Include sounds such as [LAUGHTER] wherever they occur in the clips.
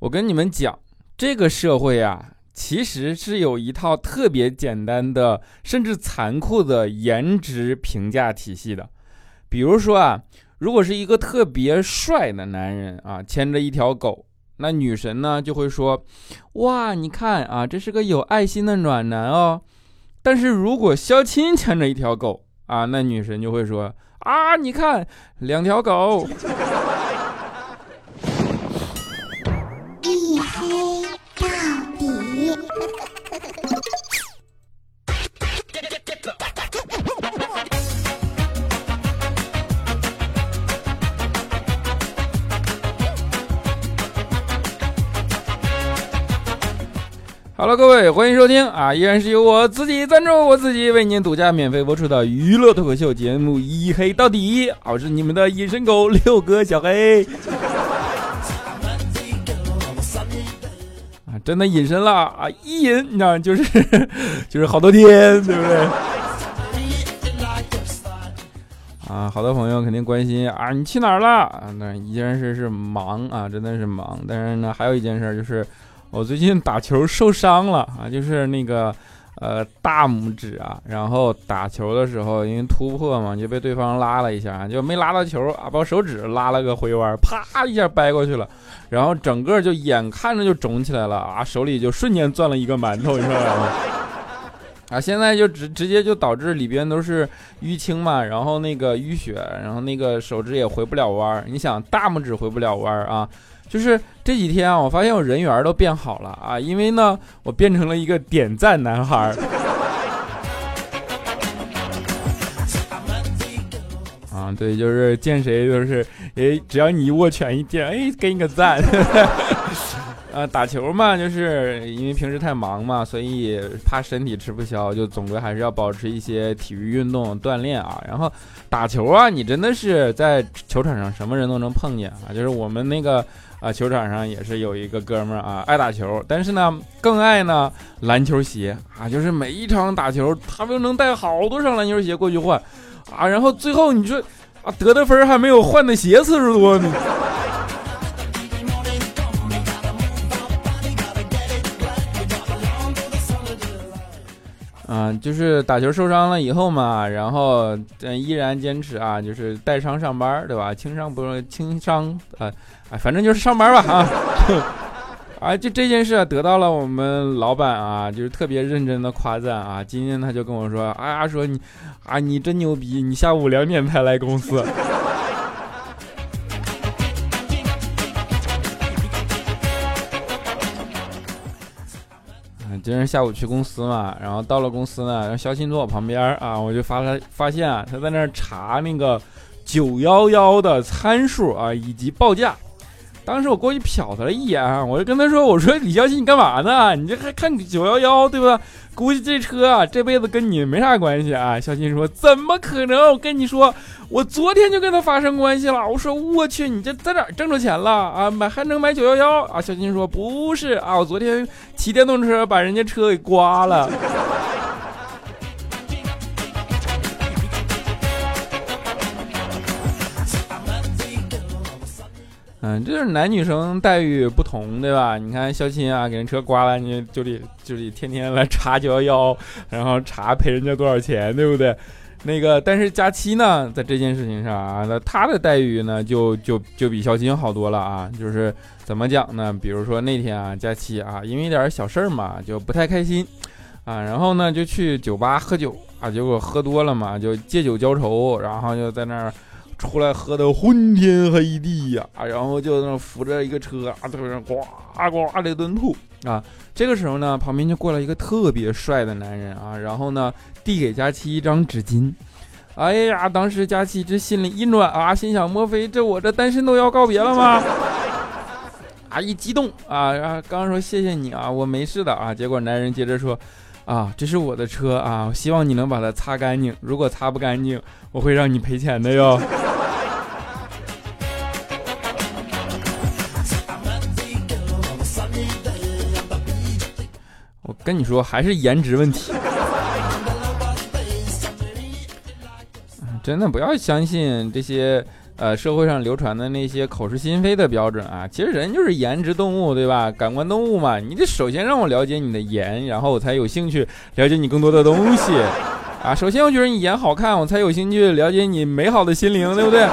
我跟你们讲，这个社会啊，其实是有一套特别简单的，甚至残酷的颜值评价体系的。比如说啊，如果是一个特别帅的男人啊，牵着一条狗，那女神呢就会说：“哇，你看啊，这是个有爱心的暖男哦。”但是如果肖钦牵着一条狗啊，那女神就会说：“啊，你看两条狗。”好了，各位，欢迎收听啊！依然是由我自己赞助，我自己为您独家免费播出的娱乐脱口秀节目《一黑到底》，我是你们的隐身狗六哥小黑。[LAUGHS] 啊，真的隐身了啊！一隐，你知道，就是 [LAUGHS] 就是好多天，对不对？啊，好多朋友肯定关心啊，你去哪儿了？啊，那一件事是忙啊，真的是忙。但是呢，还有一件事就是。我最近打球受伤了啊，就是那个，呃，大拇指啊，然后打球的时候因为突破嘛，就被对方拉了一下，就没拉到球啊，把手指拉了个回弯，啪一下掰过去了，然后整个就眼看着就肿起来了啊，手里就瞬间攥了一个馒头，你知道吗？[LAUGHS] 啊，现在就直直接就导致里边都是淤青嘛，然后那个淤血，然后那个手指也回不了弯你想大拇指回不了弯啊？就是这几天啊，我发现我人缘都变好了啊，因为呢，我变成了一个点赞男孩 [LAUGHS] 啊，对，就是见谁都是，哎，只要你一握拳一见，哎，给你个赞。呃，[LAUGHS] 打球嘛，就是因为平时太忙嘛，所以怕身体吃不消，就总归还是要保持一些体育运动锻炼啊。然后打球啊，你真的是在球场上什么人都能碰见啊，就是我们那个。啊，球场上也是有一个哥们儿啊，爱打球，但是呢，更爱呢篮球鞋啊，就是每一场打球，他都能带好多双篮球鞋过去换，啊，然后最后你说啊，得的分还没有换的鞋次数多呢。[LAUGHS] 啊，就是打球受伤了以后嘛，然后依然坚持啊，就是带伤上班，对吧？轻伤不轻伤啊。哎，反正就是上班吧啊！啊，[LAUGHS] 就这件事得到了我们老板啊，就是特别认真的夸赞啊。今天他就跟我说：“哎呀，说你啊，你真牛逼，你下午两点才来公司。[LAUGHS] ”嗯，今天下午去公司嘛，然后到了公司呢，然后肖鑫坐我旁边啊，我就发了发现啊，他在那查那个九幺幺的参数啊，以及报价。当时我过去瞟他了一眼，我就跟他说：“我说李小新，你干嘛呢？你这还看九幺幺，对吧？估计这车啊，这辈子跟你没啥关系啊。”小新说：“怎么可能？我跟你说，我昨天就跟他发生关系了。”我说：“我去，你这在哪挣着钱了啊？买还能买九幺幺啊？”小新说：“不是啊，我昨天骑电动车把人家车给刮了。”嗯，就是男女生待遇不同，对吧？你看肖钦啊，给人车刮了，你就得就得天天来查九幺幺，然后查赔人家多少钱，对不对？那个，但是佳期呢，在这件事情上啊，那他的待遇呢，就就就比肖钦好多了啊。就是怎么讲呢？比如说那天啊，佳期啊，因为一点小事儿嘛，就不太开心啊，然后呢就去酒吧喝酒啊，结果喝多了嘛，就借酒浇愁，然后就在那儿。出来喝的昏天黑地呀，然后就那扶着一个车啊，在那呱呱的一顿吐啊。这个时候呢，旁边就过来一个特别帅的男人啊，然后呢递给佳期一张纸巾。哎呀，当时佳期这心里一暖啊，心想：莫非这我这单身都要告别了吗？[LAUGHS] 啊，一激动啊，刚说谢谢你啊，我没事的啊。结果男人接着说：啊，这是我的车啊，希望你能把它擦干净，如果擦不干净，我会让你赔钱的哟。跟你说，还是颜值问题。真的不要相信这些呃社会上流传的那些口是心非的标准啊。其实人就是颜值动物，对吧？感官动物嘛，你得首先让我了解你的颜，然后我才有兴趣了解你更多的东西啊。首先我觉得你颜好看，我才有兴趣了解你美好的心灵，对不对？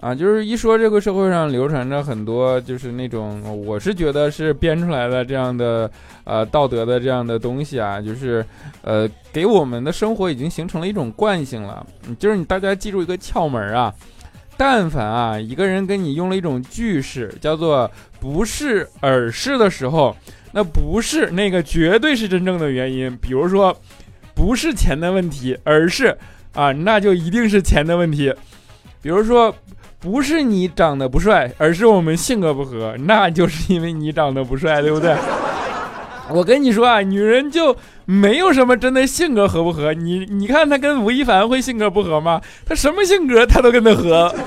啊，就是一说这个社会上流传着很多，就是那种我是觉得是编出来的这样的呃道德的这样的东西啊，就是呃给我们的生活已经形成了一种惯性了。就是你大家记住一个窍门啊，但凡啊一个人跟你用了一种句式，叫做不是而是的时候，那不是那个绝对是真正的原因。比如说不是钱的问题，而是啊那就一定是钱的问题。比如说。不是你长得不帅，而是我们性格不合，那就是因为你长得不帅，[LAUGHS] 对不对？我跟你说啊，女人就没有什么真的性格合不合。你你看她跟吴亦凡会性格不合吗？她什么性格她都跟他合。[LAUGHS]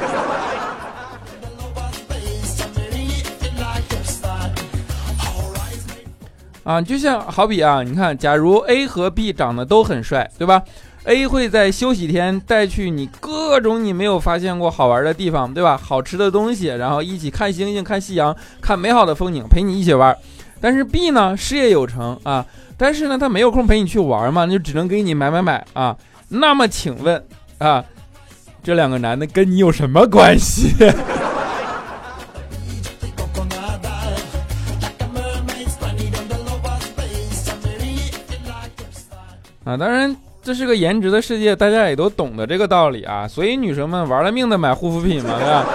啊，就像好比啊，你看，假如 A 和 B 长得都很帅，对吧？A 会在休息天带去你各种你没有发现过好玩的地方，对吧？好吃的东西，然后一起看星星、看夕阳、看美好的风景，陪你一起玩。但是 B 呢，事业有成啊，但是呢，他没有空陪你去玩嘛，那就只能给你买买买啊。那么请问啊，这两个男的跟你有什么关系？[LAUGHS] 啊，当然。这是个颜值的世界，大家也都懂得这个道理啊，所以女生们玩了命的买护肤品嘛，对吧？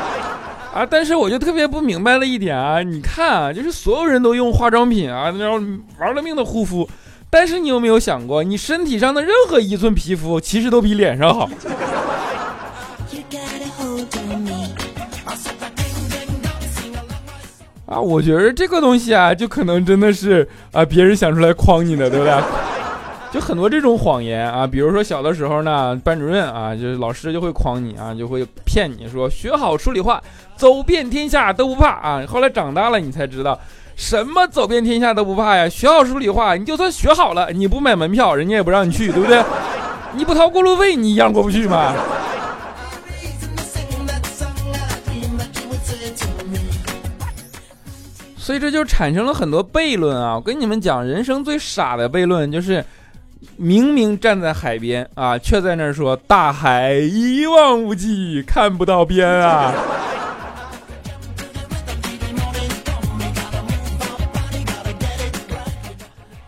啊，但是我就特别不明白了一点啊，你看啊，就是所有人都用化妆品啊，然后玩了命的护肤，但是你有没有想过，你身体上的任何一寸皮肤其实都比脸上好？啊，我觉得这个东西啊，就可能真的是啊，别人想出来诓你的，对不对？就很多这种谎言啊，比如说小的时候呢，班主任啊，就是老师就会诓你啊，就会骗你说学好数理化，走遍天下都不怕啊。后来长大了，你才知道什么走遍天下都不怕呀。学好数理化，你就算学好了，你不买门票，人家也不让你去，对不对？你不掏过路费，你一样过不去吗？所以这就产生了很多悖论啊。我跟你们讲，人生最傻的悖论就是。明明站在海边啊，却在那儿说大海一望无际，看不到边啊！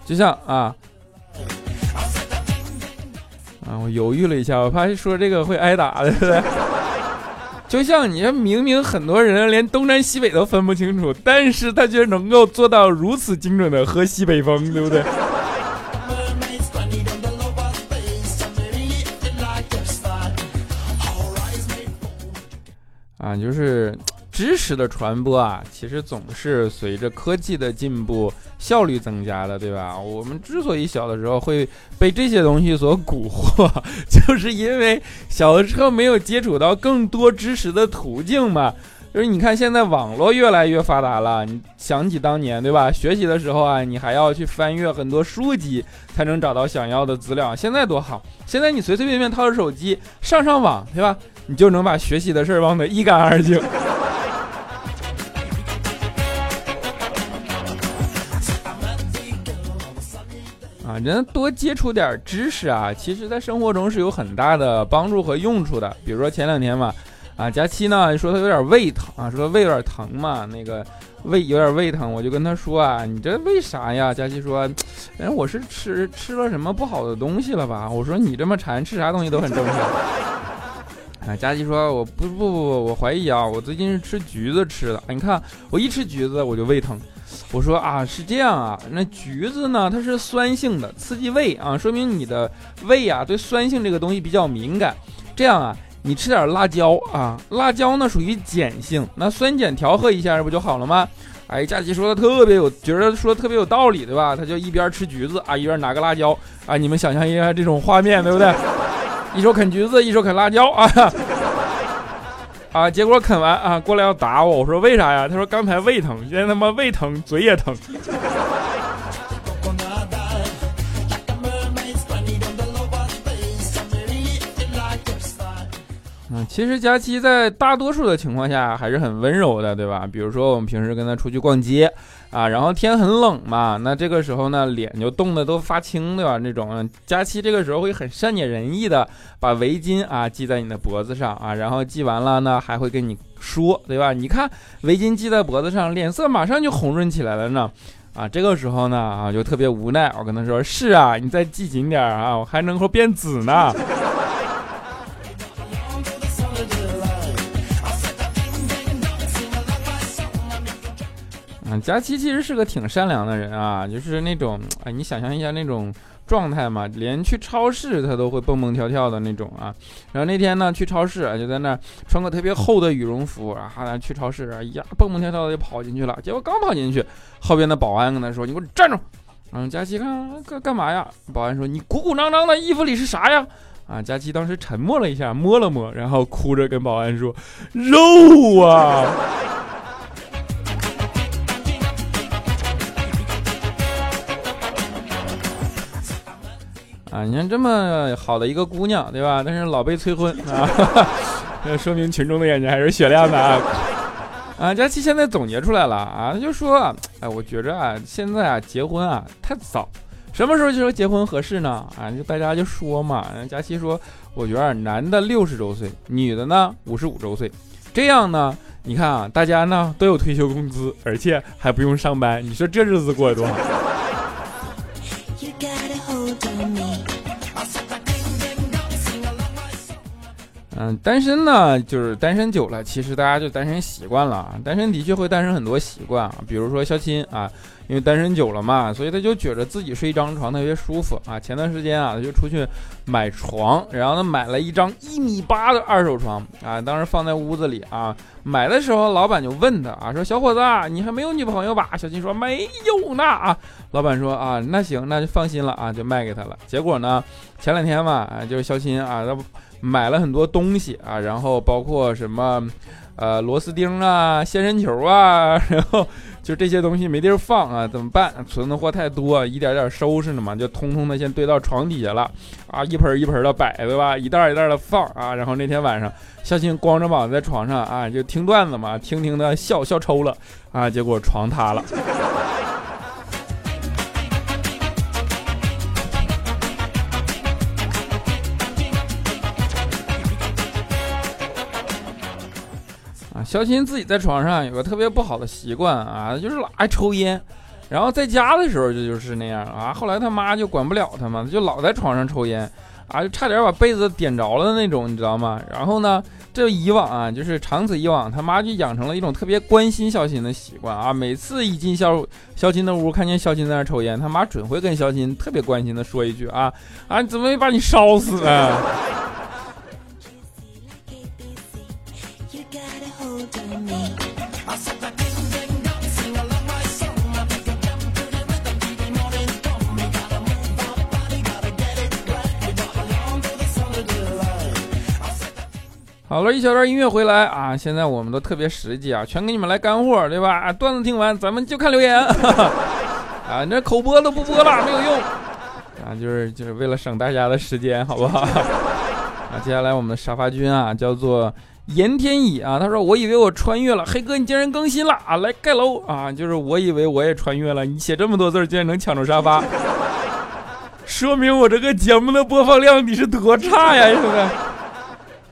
就像啊啊，我犹豫了一下，我怕说这个会挨打，对不对？就像你明明很多人连东南西北都分不清楚，但是他却能够做到如此精准的喝西北风，对不对？啊，就是知识的传播啊，其实总是随着科技的进步效率增加的，对吧？我们之所以小的时候会被这些东西所蛊惑，[LAUGHS] 就是因为小的时候没有接触到更多知识的途径嘛。就是你看现在网络越来越发达了，你想起当年，对吧？学习的时候啊，你还要去翻阅很多书籍才能找到想要的资料。现在多好，现在你随随便便掏着手机上上网，对吧？你就能把学习的事儿忘得一干二净。啊，人多接触点知识啊，其实在生活中是有很大的帮助和用处的。比如说前两天嘛，啊，佳期呢说他有点胃疼啊，说胃有点疼嘛，那个胃有点胃疼，我就跟他说啊，你这为啥呀？佳期说，哎，我是吃吃了什么不好的东西了吧？我说你这么馋，吃啥东西都很正常。啊，佳琪说：“我不不不不，我怀疑啊，我最近是吃橘子吃的。你看，我一吃橘子我就胃疼。我说啊，是这样啊，那橘子呢，它是酸性的，刺激胃啊，说明你的胃啊对酸性这个东西比较敏感。这样啊，你吃点辣椒啊，辣椒呢属于碱性，那酸碱调和一下不就好了吗？哎，佳琪说的特别有，觉得说的特别有道理，对吧？他就一边吃橘子啊，一边拿个辣椒啊，你们想象一下这种画面，对不对？”一手啃橘子，一手啃辣椒啊啊！结果啃完啊，过来要打我。我说为啥呀？他说刚才胃疼，现在他妈胃疼，嘴也疼。其实佳期在大多数的情况下还是很温柔的，对吧？比如说我们平时跟他出去逛街啊，然后天很冷嘛，那这个时候呢，脸就冻得都发青，对吧？那种佳期这个时候会很善解人意的把围巾啊系在你的脖子上啊，然后系完了呢，还会跟你说，对吧？你看围巾系在脖子上，脸色马上就红润起来了呢。啊，这个时候呢，啊，就特别无奈。我跟他说：“是啊，你再系紧点啊，我还能够变紫呢。”佳琪其实是个挺善良的人啊，就是那种，哎，你想象一下那种。状态嘛，连去超市他都会蹦蹦跳跳的那种啊。然后那天呢，去超市啊，就在那穿个特别厚的羽绒服啊，去超市啊，呀，蹦蹦跳跳的就跑进去了。结果刚跑进去，后边的保安跟他说：“你给我站住！”嗯，佳琪看干干嘛呀？保安说：“你鼓鼓囊囊的衣服里是啥呀？”啊，佳琪当时沉默了一下，摸了摸，然后哭着跟保安说：“肉啊！”啊，你看这么好的一个姑娘，对吧？但是老被催婚啊，[LAUGHS] 这说明群众的眼睛还是雪亮的啊！啊，佳琪现在总结出来了啊，就说，哎，我觉着啊，现在啊结婚啊太早，什么时候就说结婚合适呢？啊，就大家就说嘛，佳琪说，我觉得男的六十周岁，女的呢五十五周岁，这样呢，你看啊，大家呢都有退休工资，而且还不用上班，你说这日子过得多好？嗯，单身呢，就是单身久了，其实大家就单身习惯了啊。单身的确会诞生很多习惯啊，比如说肖亲啊，因为单身久了嘛，所以他就觉得自己睡一张床特别舒服啊。前段时间啊，他就出去买床，然后呢买了一张一米八的二手床啊，当时放在屋子里啊。买的时候，老板就问他啊，说小伙子，你还没有女朋友吧？小亲说没有呢啊。老板说啊，那行，那就放心了啊，就卖给他了。结果呢，前两天嘛，啊，就是肖亲啊，他。买了很多东西啊，然后包括什么，呃，螺丝钉啊、仙人球啊，[LAUGHS] 然后就这些东西没地儿放啊，怎么办？存的货太多，一点点收拾呢嘛，就通通的先堆到床底下了啊，一盆一盆的摆，对吧？一袋一袋的放啊，然后那天晚上，孝心光着膀子在床上啊，就听段子嘛，听听的笑笑抽了啊，结果床塌了。肖新自己在床上有个特别不好的习惯啊，就是老爱抽烟。然后在家的时候就就是那样啊。后来他妈就管不了他嘛，就老在床上抽烟啊，就差点把被子点着了那种，你知道吗？然后呢，这以往啊，就是长此以往，他妈就养成了一种特别关心肖新的习惯啊。每次一进肖肖新的屋，看见肖新在那抽烟，他妈准会跟肖新特别关心的说一句啊啊，怎么没把你烧死啊？好了，一小段音乐回来啊！现在我们都特别实际啊，全给你们来干货，对吧？段子听完，咱们就看留言 [LAUGHS] 啊！你这口播都不播了，没有用啊！就是就是为了省大家的时间，好不好？啊，接下来我们的沙发君啊，叫做严天乙啊，他说：“我以为我穿越了，黑哥你竟然更新了啊！来盖楼啊！就是我以为我也穿越了，你写这么多字竟然能抢着沙发，[LAUGHS] 说明我这个节目的播放量你是多差呀，兄弟！”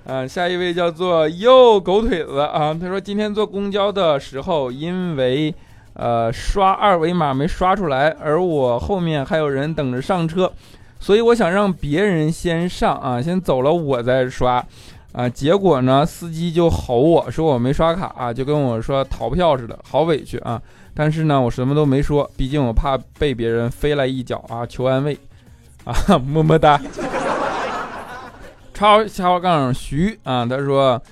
嗯，下一位叫做又狗腿子啊，他说今天坐公交的时候，因为呃刷二维码没刷出来，而我后面还有人等着上车，所以我想让别人先上啊，先走了我再刷啊，结果呢，司机就吼我说我没刷卡啊，就跟我说逃票似的，好委屈啊，但是呢，我什么都没说，毕竟我怕被别人飞来一脚啊，求安慰 [LAUGHS] 啊，么么哒。超下滑杠徐啊，他说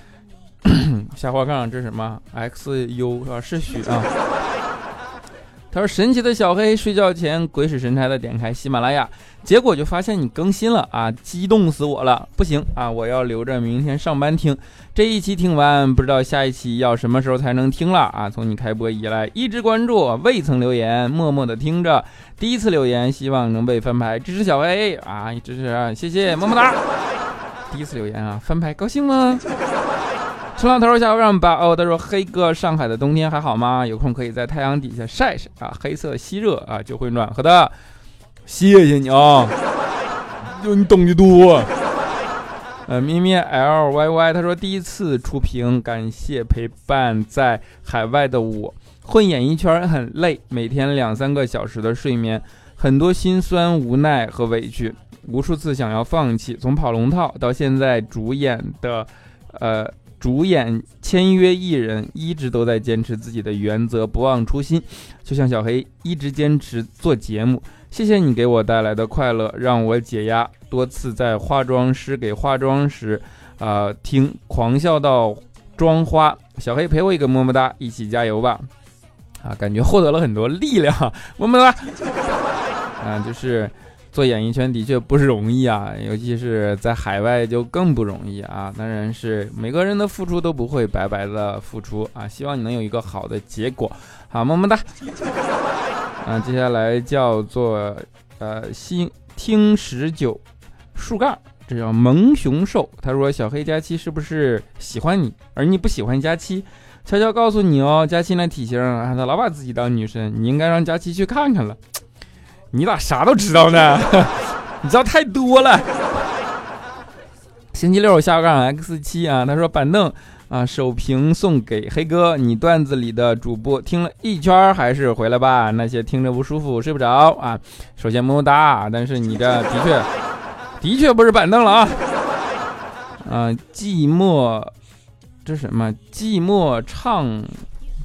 [COUGHS] 下滑杠这是什么？X U 啊，是徐啊。他说神奇的小黑睡觉前鬼使神差的点开喜马拉雅，结果就发现你更新了啊，激动死我了！不行啊，我要留着明天上班听。这一期听完，不知道下一期要什么时候才能听了啊？从你开播以来一直关注，未曾留言，默默的听着。第一次留言，希望能被翻牌，支持小黑啊！支持，谢谢，么么哒。第一次留言啊，翻牌高兴吗？[LAUGHS] 陈老头下让把哦，他说黑哥，上海的冬天还好吗？有空可以在太阳底下晒晒啊，黑色吸热啊就会暖和的。谢谢你啊，就你懂得多。呃，咪咪 L Y Y，他说第一次出屏，感谢陪伴在海外的我。混演艺圈很累，每天两三个小时的睡眠，很多心酸、无奈和委屈，无数次想要放弃。从跑龙套到现在主演的，呃，主演签约艺人，一直都在坚持自己的原则，不忘初心。就像小黑一直坚持做节目，谢谢你给我带来的快乐，让我解压。多次在化妆师给化妆时，啊，听狂笑到妆花。小黑陪我一个么么哒，一起加油吧。啊，感觉获得了很多力量，么么哒！啊，就是做演艺圈的确不容易啊，尤其是在海外就更不容易啊。当然是每个人的付出都不会白白的付出啊，希望你能有一个好的结果。好，么么哒！[LAUGHS] 啊，接下来叫做呃，新听十九树干，这叫萌熊兽。他说小黑佳期是不是喜欢你，而你不喜欢佳期？悄悄告诉你哦，佳期那体型啊，他老把自己当女神，你应该让佳期去看看了。你咋啥都知道呢？[LAUGHS] 你知道太多了。星期六下杠 X 七啊，他说板凳啊，首屏送给黑哥，你段子里的主播听了一圈还是回来吧，那些听着不舒服睡不着啊。首先么么哒，但是你这的确的确不是板凳了啊。啊，寂寞。这什么？寂寞唱，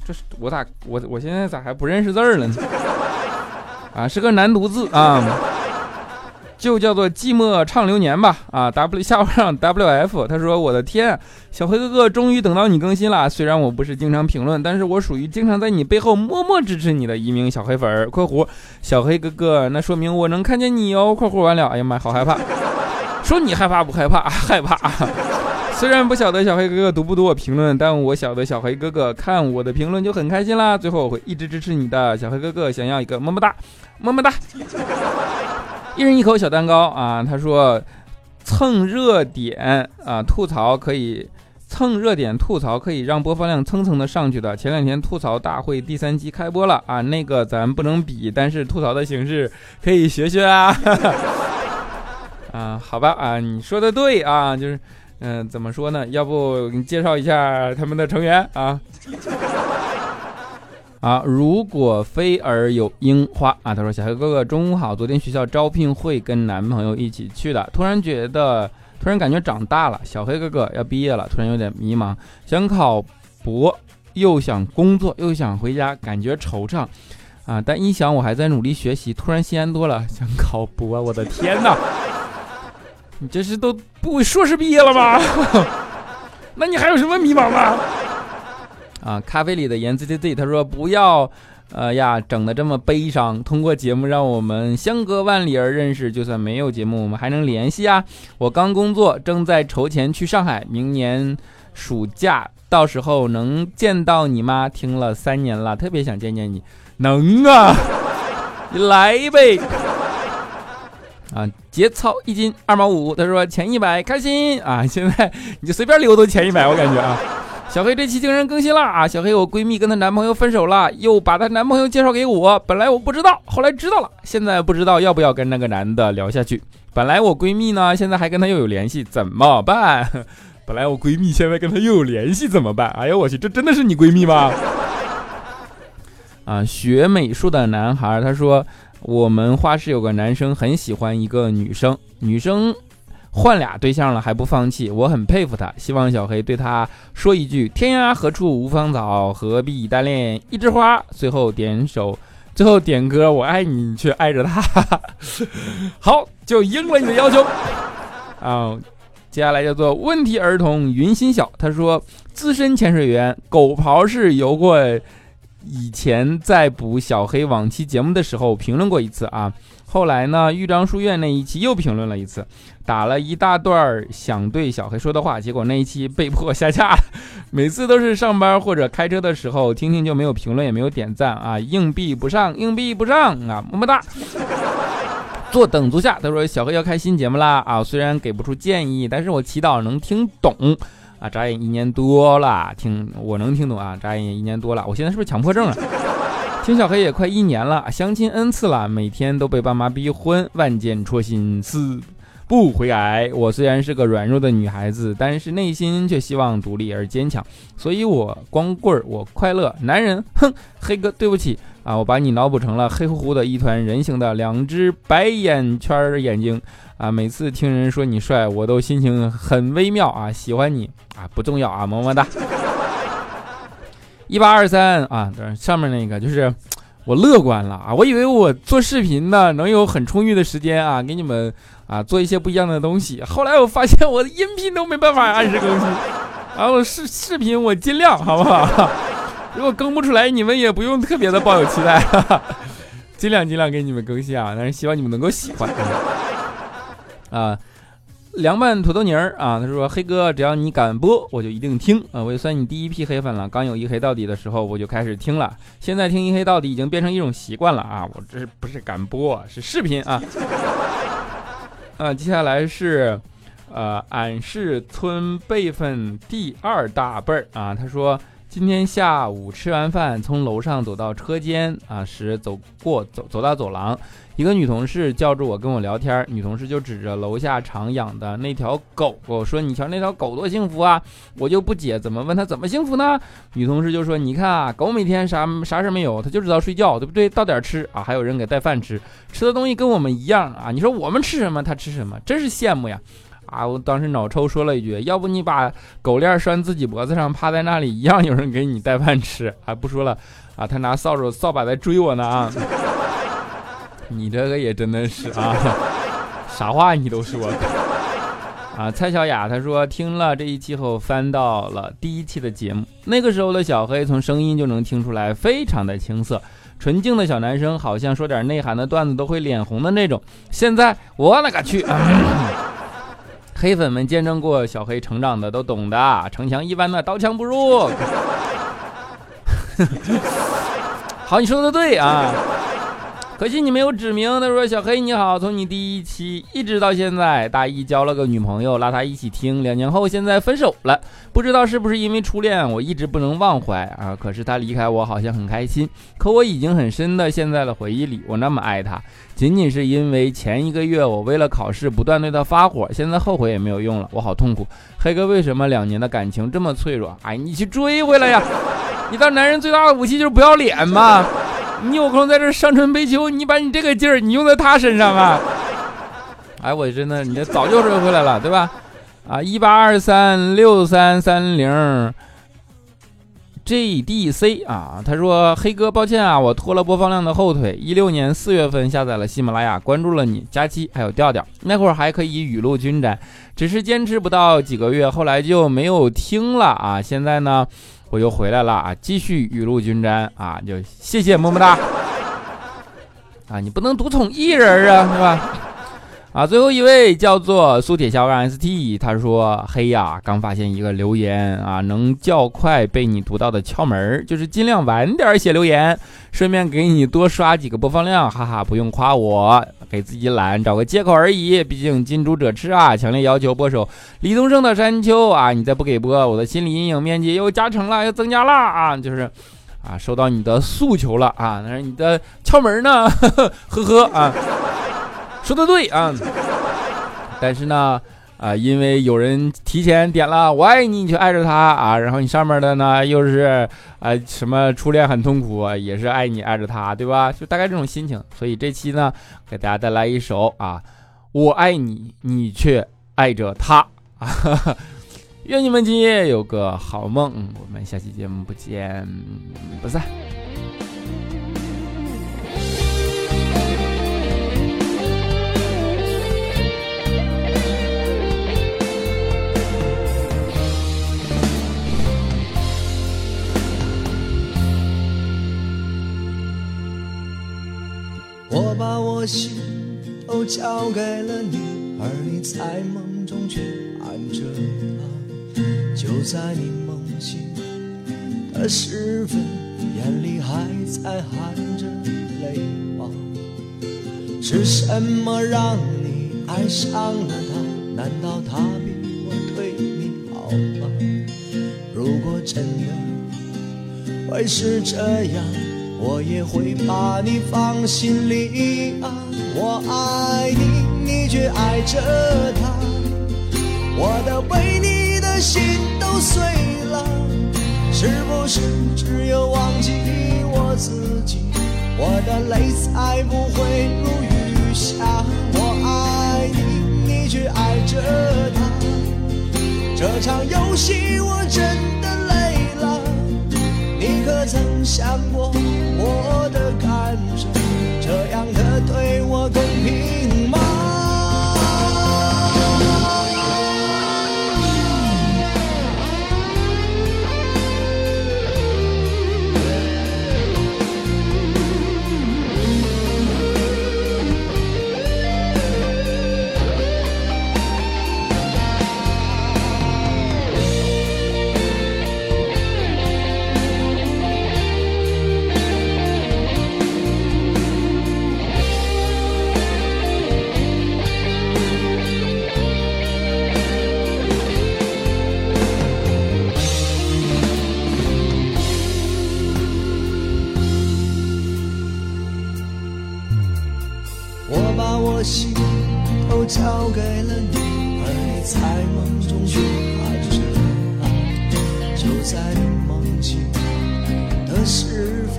这是我咋我我现在咋还不认识字儿了呢？啊，是个难读字啊，就叫做寂寞唱流年吧。啊，W 下午上 WF，他说我的天，小黑哥哥终于等到你更新了。虽然我不是经常评论，但是我属于经常在你背后默默支持你的一名小黑粉儿。括弧小黑哥哥，那说明我能看见你哦。括弧完了，哎呀妈，好害怕。说你害怕不害怕？害怕。虽然不晓得小黑哥哥读不读我评论，但我晓得小黑哥哥看我的评论就很开心啦。最后我会一直支持你的，小黑哥哥想要一个么么哒，么么哒。一人一口小蛋糕啊！他说蹭热点啊，吐槽可以蹭热点吐槽可以让播放量蹭蹭的上去的。前两天吐槽大会第三季开播了啊，那个咱不能比，但是吐槽的形式可以学学啊。[LAUGHS] 啊，好吧啊，你说的对啊，就是。嗯，怎么说呢？要不给你介绍一下他们的成员啊？[LAUGHS] 啊，如果飞儿有樱花啊，他说小黑哥哥中午好，昨天学校招聘会跟男朋友一起去的，突然觉得，突然感觉长大了，小黑哥哥要毕业了，突然有点迷茫，想考博，又想工作，又想回家，感觉惆怅啊，但一想我还在努力学习，突然心安多了，想考博，我的天哪！你这是都不硕士毕业了吗？[LAUGHS] 那你还有什么迷茫吗？[LAUGHS] 啊，咖啡里的颜 z z z，他说不要，呃呀，整的这么悲伤。通过节目让我们相隔万里而认识，就算没有节目，我们还能联系啊。我刚工作，正在筹钱去上海，明年暑假，到时候能见到你吗？听了三年了，特别想见见你。能啊，[LAUGHS] 你来呗。啊，节操一斤二毛五，他说前一百开心啊！现在你就随便溜都前一百，我感觉啊。小黑这期竟然更新了啊！小黑我闺蜜跟她男朋友分手了，又把她男朋友介绍给我，本来我不知道，后来知道了，现在不知道要不要跟那个男的聊下去。本来我闺蜜呢，现在还跟他又有联系，怎么办？[LAUGHS] 本来我闺蜜现在跟他又有联系，怎么办？哎呀，我去，这真的是你闺蜜吗？[LAUGHS] 啊，学美术的男孩他说。我们画室有个男生很喜欢一个女生，女生换俩对象了还不放弃，我很佩服他。希望小黑对他说一句：天涯何处无芳草，何必单恋一枝花。最后点首，最后点歌，我爱你，你却爱着他。好，就应了你的要求。啊，接下来叫做问题儿童云心小，他说资深潜水员，狗刨式游过。以前在补小黑往期节目的时候评论过一次啊，后来呢，豫章书院那一期又评论了一次，打了一大段想对小黑说的话，结果那一期被迫下架。每次都是上班或者开车的时候听听就没有评论也没有点赞啊，硬币不上，硬币不上啊，么么哒。坐等足下，他说小黑要开新节目啦啊，虽然给不出建议，但是我祈祷能听懂。啊，眨眼一年多了，听我能听懂啊，眨眼一年多了，我现在是不是强迫症啊？[LAUGHS] 听小黑也快一年了，相亲 n 次了，每天都被爸妈逼婚，万箭戳心，死不悔改。我虽然是个软弱的女孩子，但是内心却希望独立而坚强，所以我光棍儿，我快乐。男人，哼，黑哥，对不起啊，我把你脑补成了黑乎乎的一团人形的两只白眼圈眼睛啊。每次听人说你帅，我都心情很微妙啊，喜欢你啊，不重要啊，么么哒。一八二三啊，上面那个就是我乐观了啊！我以为我做视频呢能有很充裕的时间啊，给你们啊做一些不一样的东西。后来我发现我的音频都没办法按时更新，然后视视频我尽量好不好？[LAUGHS] 如果更不出来，你们也不用特别的抱有期待，[LAUGHS] 尽量尽量给你们更新啊！但是希望你们能够喜欢 [LAUGHS] 啊。凉拌土豆泥儿啊，他说：“黑哥，只要你敢播，我就一定听啊！我也算你第一批黑粉了。刚有一黑到底的时候，我就开始听了。现在听一黑到底已经变成一种习惯了啊！我这是不是敢播？是视频啊！啊，接下来是，呃，俺是村辈分第二大辈儿啊。他说。”今天下午吃完饭，从楼上走到车间啊时，走过走走到走廊，一个女同事叫住我跟我聊天。女同事就指着楼下常养的那条狗狗说：“你瞧那条狗多幸福啊！”我就不解，怎么问她怎么幸福呢？女同事就说：“你看啊，狗每天啥啥事没有，它就知道睡觉，对不对？到点吃啊，还有人给带饭吃，吃的东西跟我们一样啊。你说我们吃什么，它吃什么，真是羡慕呀。”啊！我当时脑抽说了一句：“要不你把狗链拴自己脖子上，趴在那里，一样有人给你带饭吃。”还不说了啊！他拿扫帚、扫把在追我呢啊！[LAUGHS] 你这个也真的是啊，啥话你都说啊！蔡小雅她说听了这一期后，翻到了第一期的节目，那个时候的小黑从声音就能听出来，非常的青涩、纯净的小男生，好像说点内涵的段子都会脸红的那种。现在我勒个去！[LAUGHS] 黑粉们见证过小黑成长的都懂的，城墙一般的刀枪不入。[LAUGHS] 好，你说的对啊。可惜你没有指名。他说：“小黑你好，从你第一期一直到现在，大一交了个女朋友，拉她一起听。两年后现在分手了，不知道是不是因为初恋，我一直不能忘怀啊。可是她离开我好像很开心，可我已经很深的陷在了回忆里。我那么爱她，仅仅是因为前一个月我为了考试不断对她发火，现在后悔也没有用了，我好痛苦。黑哥为什么两年的感情这么脆弱？哎，你去追回来呀！[LAUGHS] 你当男人最大的武器就是不要脸吗。”你有空在这伤春悲秋，你把你这个劲儿你用在他身上啊？哎，我真的，你这早就追回来了，对吧？啊，一八二三六三三零 JDC 啊，他说黑哥，抱歉啊，我拖了播放量的后腿。一六年四月份下载了喜马拉雅，关注了你、佳期还有调调，那会儿还可以雨露均沾，只是坚持不到几个月，后来就没有听了啊。现在呢？我又回来了啊！继续雨露均沾啊！就谢谢么么哒啊！你不能独宠一人啊，是吧？啊，最后一位叫做苏铁骁让 ST，他说：“嘿呀，刚发现一个留言啊，能较快被你读到的窍门就是尽量晚点写留言，顺便给你多刷几个播放量，哈哈，不用夸我。”给自己懒找个借口而已，毕竟近朱者赤啊！强烈要求播首李宗盛的《山丘》啊！你再不给播，我的心理阴影面积又加成了，又增加了啊！就是啊，收到你的诉求了啊！但是你的窍门呢？呵呵呵呵啊，说的对啊，但是呢。啊，因为有人提前点了“我爱你”，你就爱着他啊。然后你上面的呢，又是啊什么初恋很痛苦，也是爱你爱着他，对吧？就大概这种心情。所以这期呢，给大家带来一首啊，我爱你，你却爱着他啊。[LAUGHS] 愿你们今夜有个好梦，我们下期节目不见不散。把我心都交给了你，而你在梦中却爱着他。就在你梦醒的时分，眼里还在含着泪花。是什么让你爱上了他？难道他比我对你好吗？如果真的会是这样，我也会把你放心里啊。我爱你，你却爱着他，我的为你的心都碎了，是不是只有忘记我自己，我的泪才不会如雨下？我爱你，你却爱着他，这场游戏我真的累，曾想过我的感受？这样的对我公平在梦中却爱着他。就在你梦醒的时分，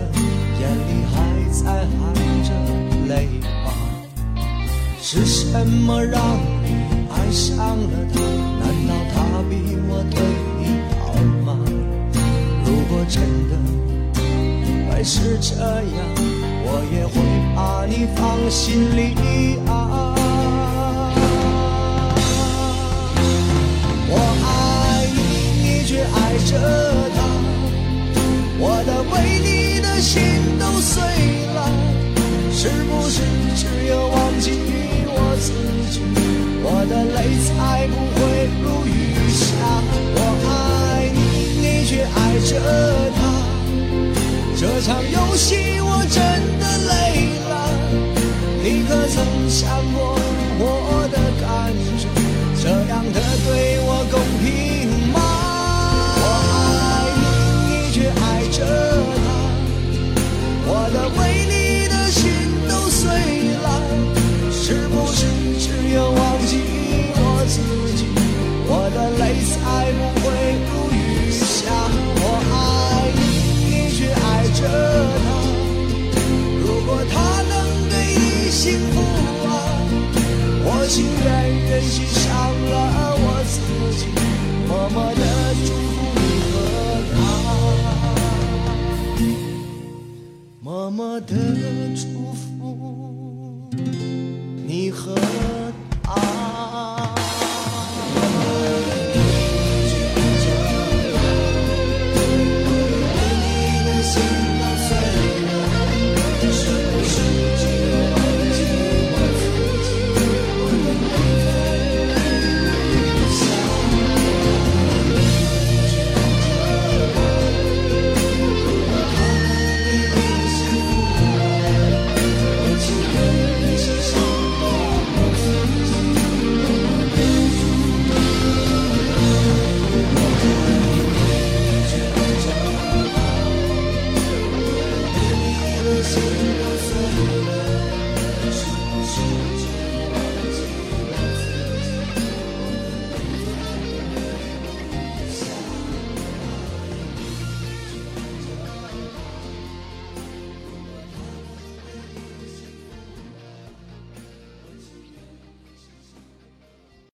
眼里还在含着泪吗？是什么让你爱上了他？难道他比我对你好吗？如果真的还是这样。我也会把你放心里啊。爱着他，我的为你的心都碎了，是不是只有忘记我自己，我的泪才不会如雨下？我爱你，你却爱着他。这场游戏我真的累了，你可曾想过幸福啊，我情愿忍心伤了我自己，默默的祝福你和他，默默的